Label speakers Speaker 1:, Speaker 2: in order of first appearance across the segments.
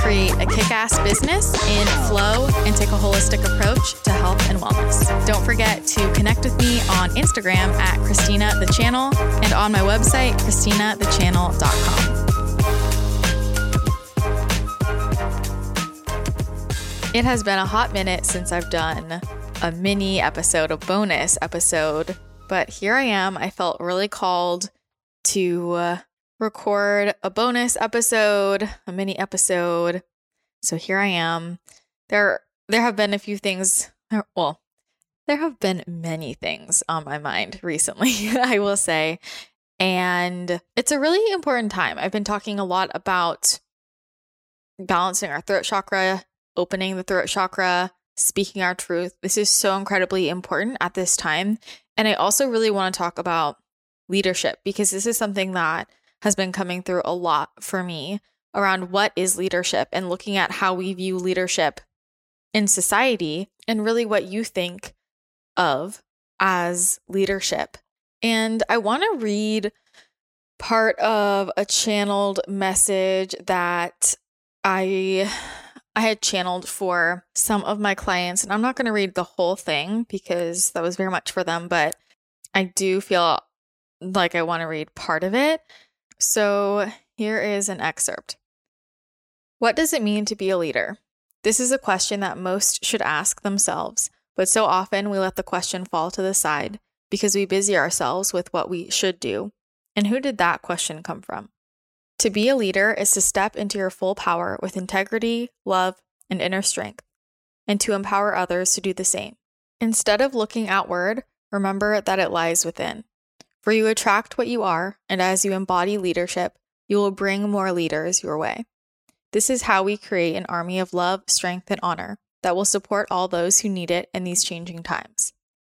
Speaker 1: create a kick ass business in flow, and take a holistic approach to health and wellness. Don't forget to connect with me on Instagram at Christina the Channel and on my website, ChristinaTheChannel.com. It has been a hot minute since I've done a mini episode, a bonus episode, but here I am. I felt really called to uh, record a bonus episode, a mini episode. So here I am. There there have been a few things, uh, well, there have been many things on my mind recently, I will say. And it's a really important time. I've been talking a lot about balancing our throat chakra, opening the throat chakra, speaking our truth. This is so incredibly important at this time. And I also really want to talk about leadership because this is something that has been coming through a lot for me around what is leadership and looking at how we view leadership in society and really what you think of as leadership. And I want to read part of a channeled message that I I had channeled for some of my clients, and I'm not going to read the whole thing because that was very much for them, but I do feel like I want to read part of it. So here is an excerpt. What does it mean to be a leader? This is a question that most should ask themselves, but so often we let the question fall to the side because we busy ourselves with what we should do. And who did that question come from? To be a leader is to step into your full power with integrity, love, and inner strength, and to empower others to do the same. Instead of looking outward, remember that it lies within. For you attract what you are, and as you embody leadership, you will bring more leaders your way. This is how we create an army of love, strength, and honor that will support all those who need it in these changing times.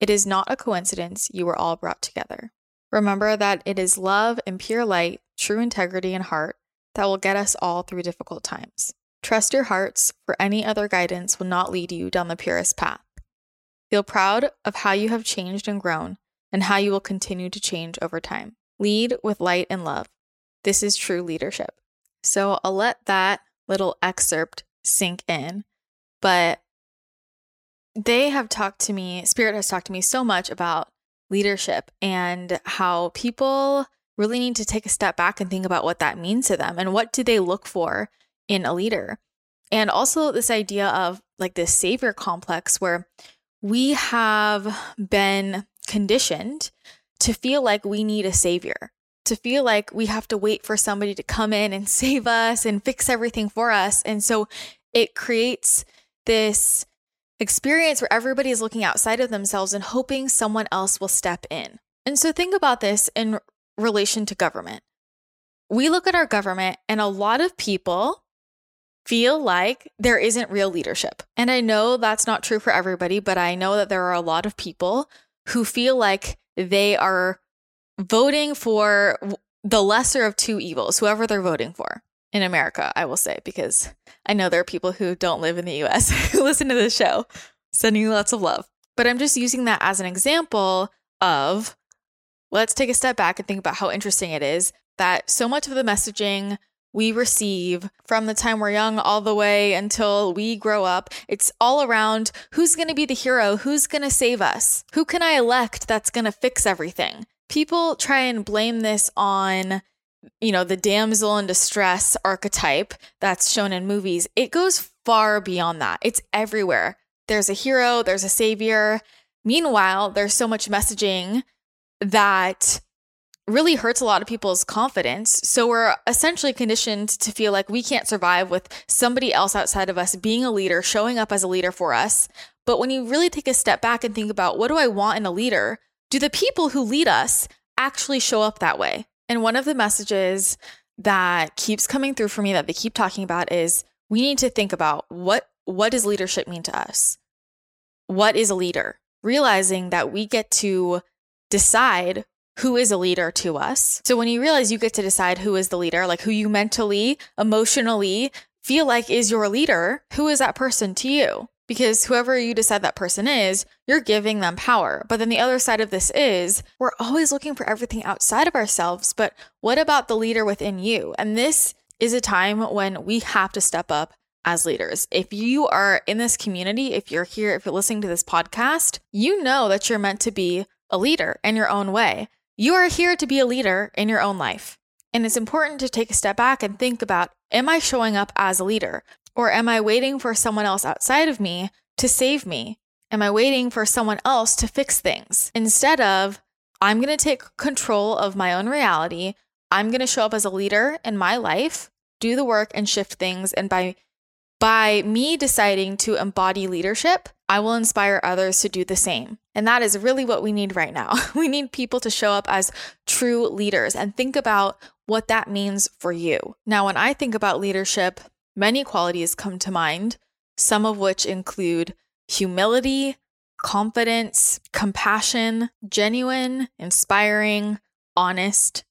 Speaker 1: It is not a coincidence you were all brought together. Remember that it is love and pure light true integrity and heart that will get us all through difficult times. Trust your hearts, for any other guidance will not lead you down the purest path. Feel proud of how you have changed and grown, and how you will continue to change over time. Lead with light and love. This is true leadership. So I'll let that little excerpt sink in. But they have talked to me, Spirit has talked to me so much about leadership and how people really need to take a step back and think about what that means to them and what do they look for in a leader. And also this idea of like this savior complex where we have been conditioned to feel like we need a savior, to feel like we have to wait for somebody to come in and save us and fix everything for us. And so it creates this experience where everybody is looking outside of themselves and hoping someone else will step in. And so think about this in relation to government. We look at our government, and a lot of people feel like there isn't real leadership. And I know that's not true for everybody, but I know that there are a lot of people who feel like they are voting for the lesser of two evils, whoever they're voting for in America, I will say, because I know there are people who don't live in the US who listen to this show, sending you lots of love. But I'm just using that as an example of let's take a step back and think about how interesting it is that so much of the messaging we receive from the time we're young all the way until we grow up. It's all around who's going to be the hero? Who's going to save us? Who can I elect that's going to fix everything? People try and blame this on, you know, the damsel in distress archetype that's shown in movies. It goes far beyond that. It's everywhere. There's a hero, there's a savior. Meanwhile, there's so much messaging that really hurts a lot of people's confidence. So we're essentially conditioned to feel like we can't survive with somebody else outside of us being a leader, showing up as a leader for us. But when you really take a step back and think about what do I want in a leader, do the people who lead us actually show up that way? And one of the messages that keeps coming through for me that they keep talking about is we need to think about what what does leadership mean to us? What is a leader? realizing that we get to decide who is a leader to us. So when you realize you get to decide who is the leader, like who you mentally, emotionally feel like is your leader, who is that person to you? Because whoever you decide that person is, you're giving them power. But then the other side of this is we're always looking for everything outside of ourselves. But what about the leader within you? And this is a time when we have to step up as leaders. If you are in this community, if you're here, if you're listening to this podcast, you know that you're meant to be a leader in your own way. You are here to be a leader in your own life. And it's important to take a step back and think about Am I showing up as a leader? Or am I waiting for someone else outside of me to save me? Am I waiting for someone else to fix things? Instead of, I'm going to take control of my own reality. I'm going to show up as a leader in my life, do the work and shift things. And by by me deciding to embody leadership, I will inspire others to do the same. And that is really what we need right now. We need people to show up as true leaders and think about what that means for you. Now, when I think about leadership, many qualities come to mind, some of which include humility, confidence, compassion, genuine, inspiring, honest,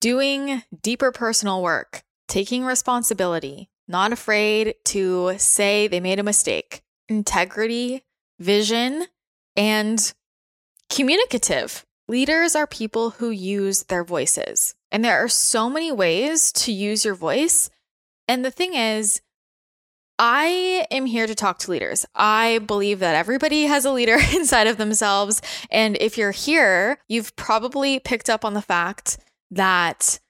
Speaker 1: doing deeper personal work, taking responsibility, not afraid to say they made a mistake, integrity, vision, and communicative. Leaders are people who use their voices. And there are so many ways to use your voice. And the thing is, I am here to talk to leaders. I believe that everybody has a leader inside of themselves. And if you're here, you've probably picked up on the fact that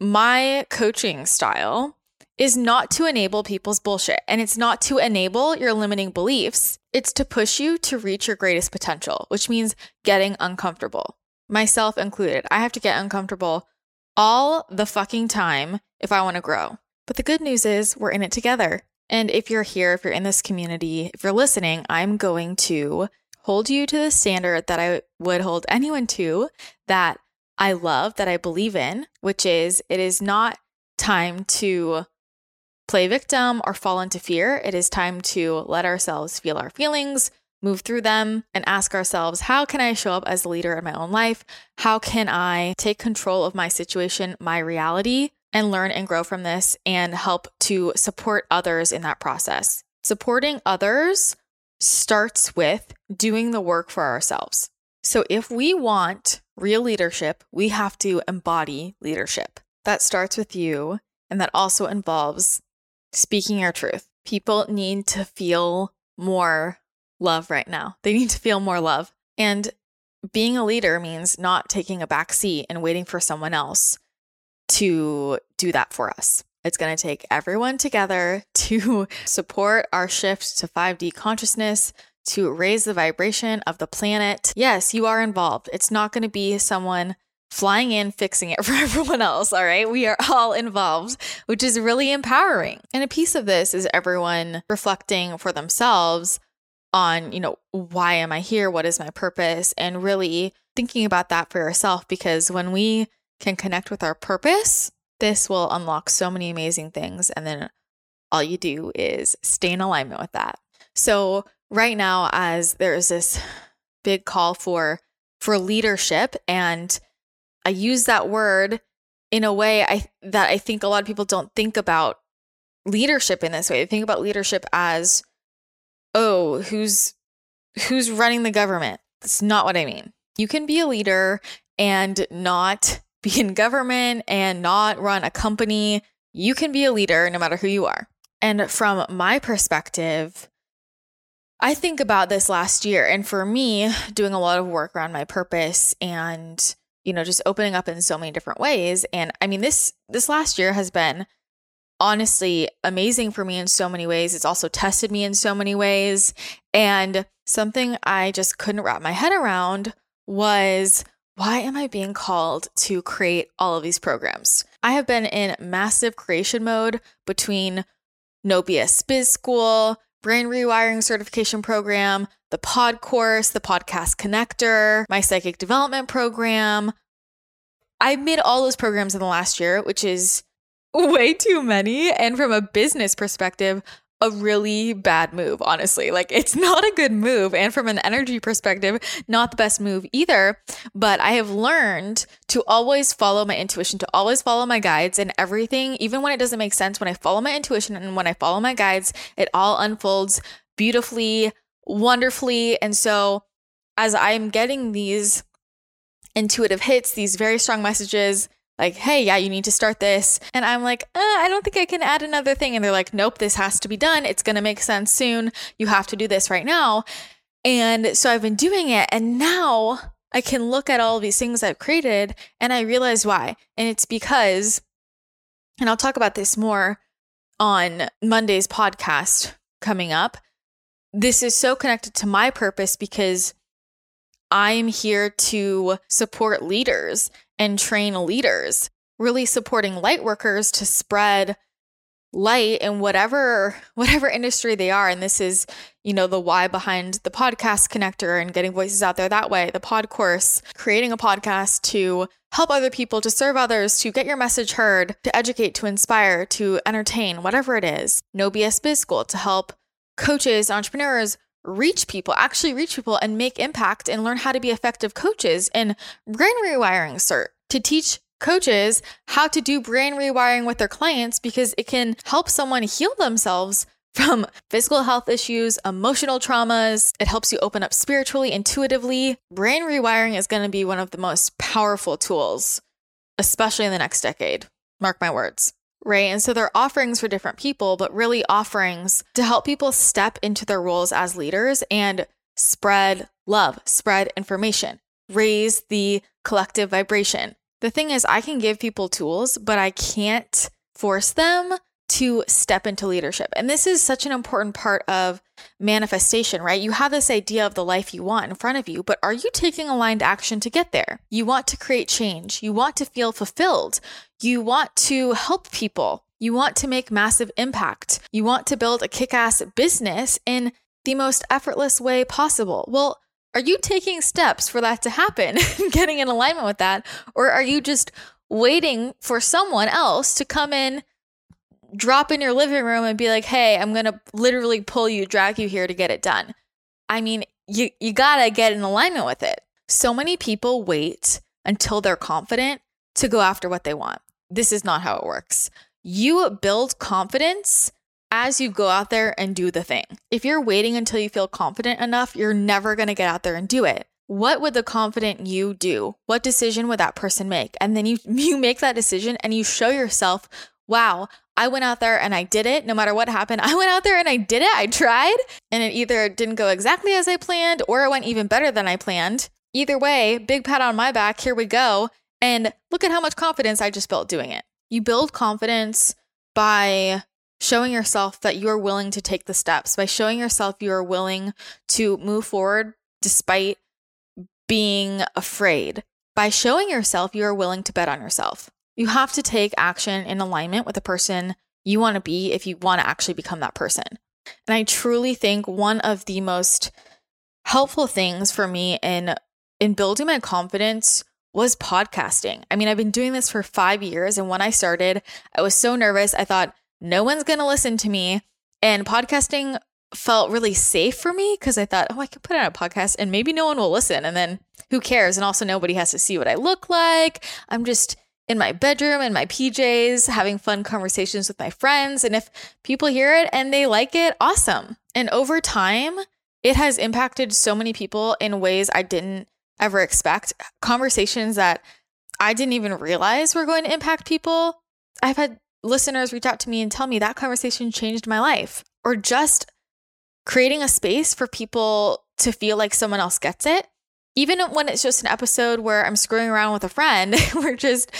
Speaker 1: my coaching style is not to enable people's bullshit and it's not to enable your limiting beliefs. It's to push you to reach your greatest potential, which means getting uncomfortable. Myself included. I have to get uncomfortable all the fucking time if I want to grow. But the good news is we're in it together. And if you're here, if you're in this community, if you're listening, I'm going to hold you to the standard that I would hold anyone to that I love, that I believe in, which is it is not time to play victim or fall into fear. It is time to let ourselves feel our feelings, move through them, and ask ourselves, how can I show up as a leader in my own life? How can I take control of my situation, my reality, and learn and grow from this and help to support others in that process? Supporting others starts with doing the work for ourselves. So if we want real leadership, we have to embody leadership. That starts with you, and that also involves speaking our truth. People need to feel more love right now. They need to feel more love. And being a leader means not taking a back seat and waiting for someone else to do that for us. It's going to take everyone together to support our shift to 5D consciousness, to raise the vibration of the planet. Yes, you are involved. It's not going to be someone flying in, fixing it for everyone else. All right. We are all involved, which is really empowering. And a piece of this is everyone reflecting for themselves on, you know, why am I here? What is my purpose? And really thinking about that for yourself because when we can connect with our purpose, this will unlock so many amazing things. And then all you do is stay in alignment with that. So, right now, as there is this big call for for leadership and I use that word in a way I that I think a lot of people don't think about leadership in this way. They think about leadership as oh, who's who's running the government. That's not what I mean. You can be a leader and not be in government and not run a company. You can be a leader no matter who you are. And from my perspective, I think about this last year. And for me, doing a lot of work around my purpose and you know, just opening up in so many different ways. And I mean, this this last year has been honestly amazing for me in so many ways. It's also tested me in so many ways. And something I just couldn't wrap my head around was why am I being called to create all of these programs? I have been in massive creation mode between No BS Biz School, Brain Rewiring Certification Program, the pod course, the podcast connector, my psychic development program. I made all those programs in the last year, which is way too many. And from a business perspective, a really bad move, honestly. Like, it's not a good move. And from an energy perspective, not the best move either. But I have learned to always follow my intuition, to always follow my guides and everything, even when it doesn't make sense. When I follow my intuition and when I follow my guides, it all unfolds beautifully, wonderfully. And so, as I'm getting these intuitive hits, these very strong messages, like, hey, yeah, you need to start this. And I'm like, uh, I don't think I can add another thing. And they're like, nope, this has to be done. It's going to make sense soon. You have to do this right now. And so I've been doing it. And now I can look at all these things I've created and I realize why. And it's because, and I'll talk about this more on Monday's podcast coming up. This is so connected to my purpose because I'm here to support leaders and train leaders, really supporting light workers to spread light in whatever whatever industry they are. And this is you know the why behind the podcast connector and getting voices out there that way the pod course creating a podcast to help other people to serve others to get your message heard to educate to inspire to entertain whatever it is. No bs biz school to help coaches entrepreneurs reach people, actually reach people and make impact and learn how to be effective coaches and brain rewiring cert to teach coaches how to do brain rewiring with their clients because it can help someone heal themselves from physical health issues, emotional traumas. It helps you open up spiritually, intuitively. Brain rewiring is going to be one of the most powerful tools, especially in the next decade. Mark my words right? And so they're offerings for different people, but really offerings to help people step into their roles as leaders and spread love, spread information, raise the collective vibration. The thing is, I can give people tools, but I can't force them to step into leadership. And this is such an important part of manifestation, right? You have this idea of the life you want in front of you, but are you taking aligned action to get there? You want to create change. You want to feel fulfilled. You want to help people. You want to make massive impact. You want to build a kick ass business in the most effortless way possible. Well, are you taking steps for that to happen, getting in alignment with that? Or are you just waiting for someone else to come in? Drop in your living room and be like, "Hey, I'm going to literally pull you, drag you here to get it done." I mean, you you got to get in alignment with it. So many people wait until they're confident to go after what they want. This is not how it works. You build confidence as you go out there and do the thing. If you're waiting until you feel confident enough, you're never going to get out there and do it. What would the confident you do? What decision would that person make? And then you you make that decision and you show yourself, "Wow, I went out there and I did it. No matter what happened, I went out there and I did it. I tried, and it either didn't go exactly as I planned or it went even better than I planned. Either way, big pat on my back. Here we go. And look at how much confidence I just built doing it. You build confidence by showing yourself that you are willing to take the steps, by showing yourself you are willing to move forward despite being afraid, by showing yourself you are willing to bet on yourself. You have to take action in alignment with the person you want to be if you want to actually become that person. And I truly think one of the most helpful things for me in in building my confidence was podcasting. I mean, I've been doing this for 5 years and when I started, I was so nervous. I thought no one's going to listen to me and podcasting felt really safe for me because I thought, oh, I can put on a podcast and maybe no one will listen. And then who cares? And also, nobody has to see what I look like. I'm just in my bedroom in my PJs, having fun conversations with my friends. And if people hear it and they like it, awesome. And over time, it has impacted so many people in ways I didn't ever expect. Conversations that I didn't even realize were going to impact people. I've had listeners reach out to me and tell me that conversation changed my life, or just creating a space for people to feel like someone else gets it even when it's just an episode where I'm screwing around with a friend, we're just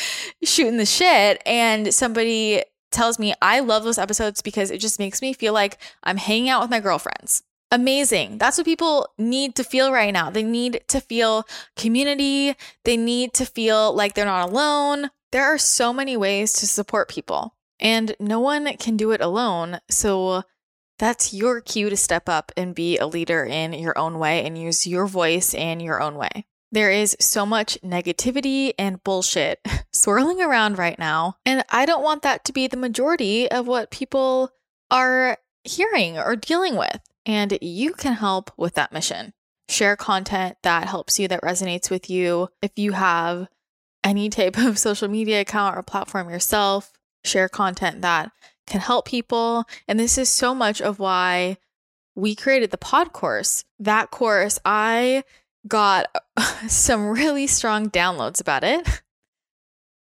Speaker 1: shooting the shit, and somebody tells me I love those episodes because it just makes me feel like I'm hanging out with my girlfriends. Amazing. That's what people need to feel right now. They need to feel community. They need to feel like they're not alone. There are so many ways to support people, and no one can do it alone. So that's your cue to step up and be a leader in your own way and use your voice in your own way. There is so much negativity and bullshit swirling around right now. And I don't want that to be the majority of what people are hearing or dealing with. And you can help with that mission. Share content that helps you, that resonates with you. If you have any type of social media account or platform yourself, share content that can help people. And this is so much of why we created the pod course. That course, I got some really strong downloads about it.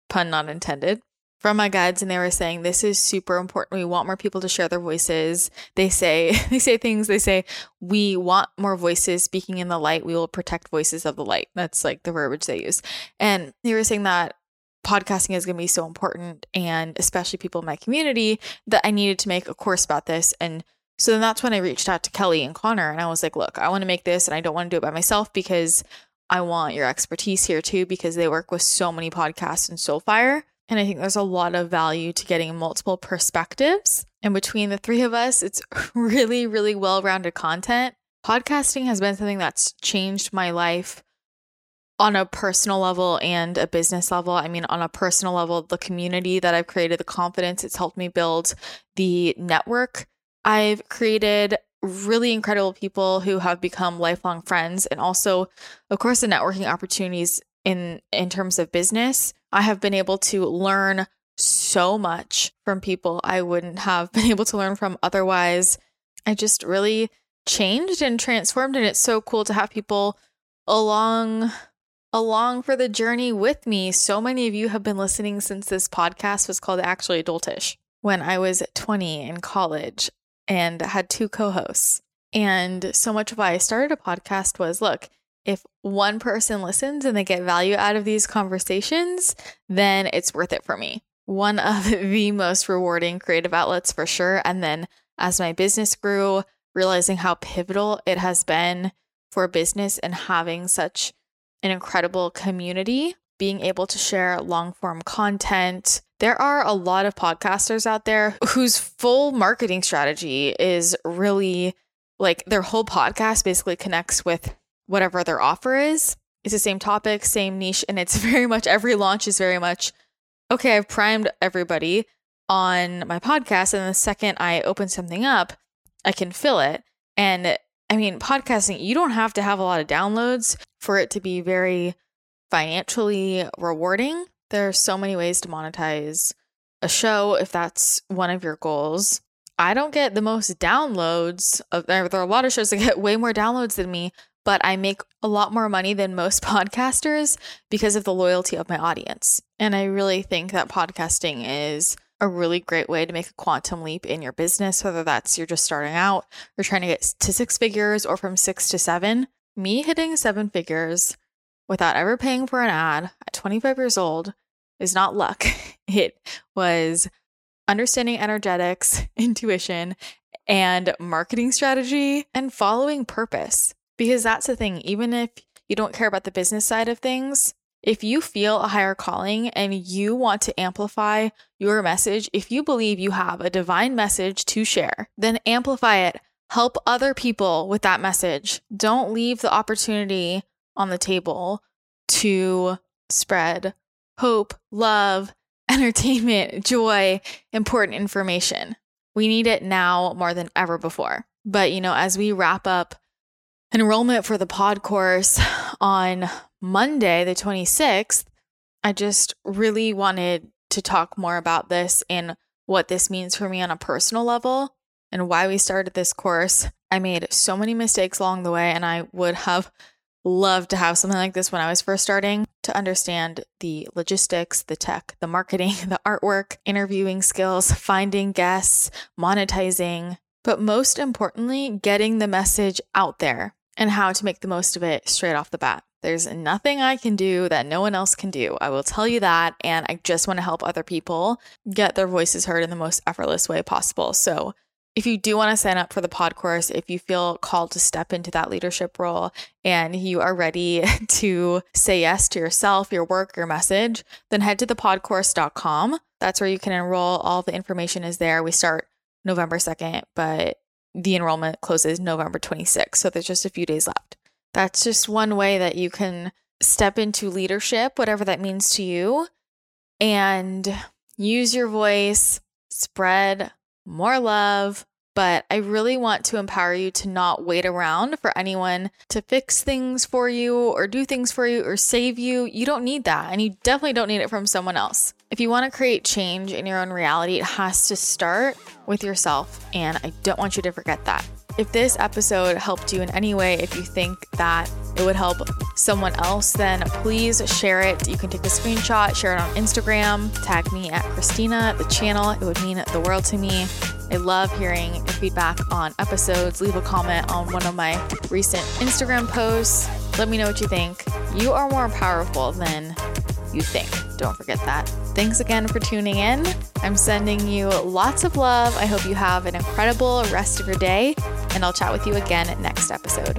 Speaker 1: Pun not intended from my guides and they were saying this is super important. We want more people to share their voices. They say they say things they say we want more voices speaking in the light. We will protect voices of the light. That's like the verbiage they use. And they were saying that podcasting is going to be so important and especially people in my community that I needed to make a course about this and so then that's when I reached out to Kelly and Connor and I was like, look, I want to make this and I don't want to do it by myself because I want your expertise here too because they work with so many podcasts and so Soulfire and I think there's a lot of value to getting multiple perspectives. And between the three of us, it's really, really well rounded content. Podcasting has been something that's changed my life on a personal level and a business level. I mean, on a personal level, the community that I've created, the confidence it's helped me build, the network I've created really incredible people who have become lifelong friends and also of course the networking opportunities in in terms of business I have been able to learn so much from people I wouldn't have been able to learn from otherwise. I just really changed and transformed and it's so cool to have people along along for the journey with me. So many of you have been listening since this podcast was called Actually Adultish when I was 20 in college and had two co-hosts. And so much of why I started a podcast was look, if one person listens and they get value out of these conversations, then it's worth it for me. One of the most rewarding creative outlets for sure. And then as my business grew, realizing how pivotal it has been for business and having such an incredible community, being able to share long form content. There are a lot of podcasters out there whose full marketing strategy is really like their whole podcast basically connects with whatever their offer is. It's the same topic, same niche, and it's very much every launch is very much okay. I've primed everybody on my podcast, and the second I open something up, I can fill it. And I mean, podcasting, you don't have to have a lot of downloads for it to be very financially rewarding. There are so many ways to monetize a show if that's one of your goals. I don't get the most downloads. Of, there are a lot of shows that get way more downloads than me, but I make a lot more money than most podcasters because of the loyalty of my audience. And I really think that podcasting is a really great way to make a quantum leap in your business, whether that's you're just starting out, you're trying to get to six figures or from six to seven. Me hitting seven figures without ever paying for an ad at 25 years old is not luck. It was understanding energetics, intuition, and marketing strategy and following purpose. Because that's the thing, even if you don't care about the business side of things, if you feel a higher calling and you want to amplify your message, if you believe you have a divine message to share, then amplify it. Help other people with that message. Don't leave the opportunity on the table to spread hope, love, entertainment, joy, important information. We need it now more than ever before. But, you know, as we wrap up enrollment for the pod course on Monday, the 26th, I just really wanted to talk more about this and what this means for me on a personal level and why we started this course. I made so many mistakes along the way, and I would have loved to have something like this when I was first starting to understand the logistics, the tech, the marketing, the artwork, interviewing skills, finding guests, monetizing, but most importantly, getting the message out there and how to make the most of it straight off the bat. There's nothing I can do that no one else can do. I will tell you that. And I just want to help other people get their voices heard in the most effortless way possible. So, if you do want to sign up for the pod course, if you feel called to step into that leadership role and you are ready to say yes to yourself, your work, your message, then head to thepodcourse.com. That's where you can enroll. All the information is there. We start November 2nd, but the enrollment closes November 26th. So there's just a few days left. That's just one way that you can step into leadership, whatever that means to you, and use your voice, spread more love, but I really want to empower you to not wait around for anyone to fix things for you or do things for you or save you. You don't need that, and you definitely don't need it from someone else. If you want to create change in your own reality, it has to start with yourself, and I don't want you to forget that. If this episode helped you in any way, if you think that it would help someone else, then please share it. You can take a screenshot, share it on Instagram, tag me at Christina, the channel. It would mean the world to me. I love hearing your feedback on episodes. Leave a comment on one of my recent Instagram posts. Let me know what you think. You are more powerful than you think. Don't forget that. Thanks again for tuning in. I'm sending you lots of love. I hope you have an incredible rest of your day, and I'll chat with you again next episode.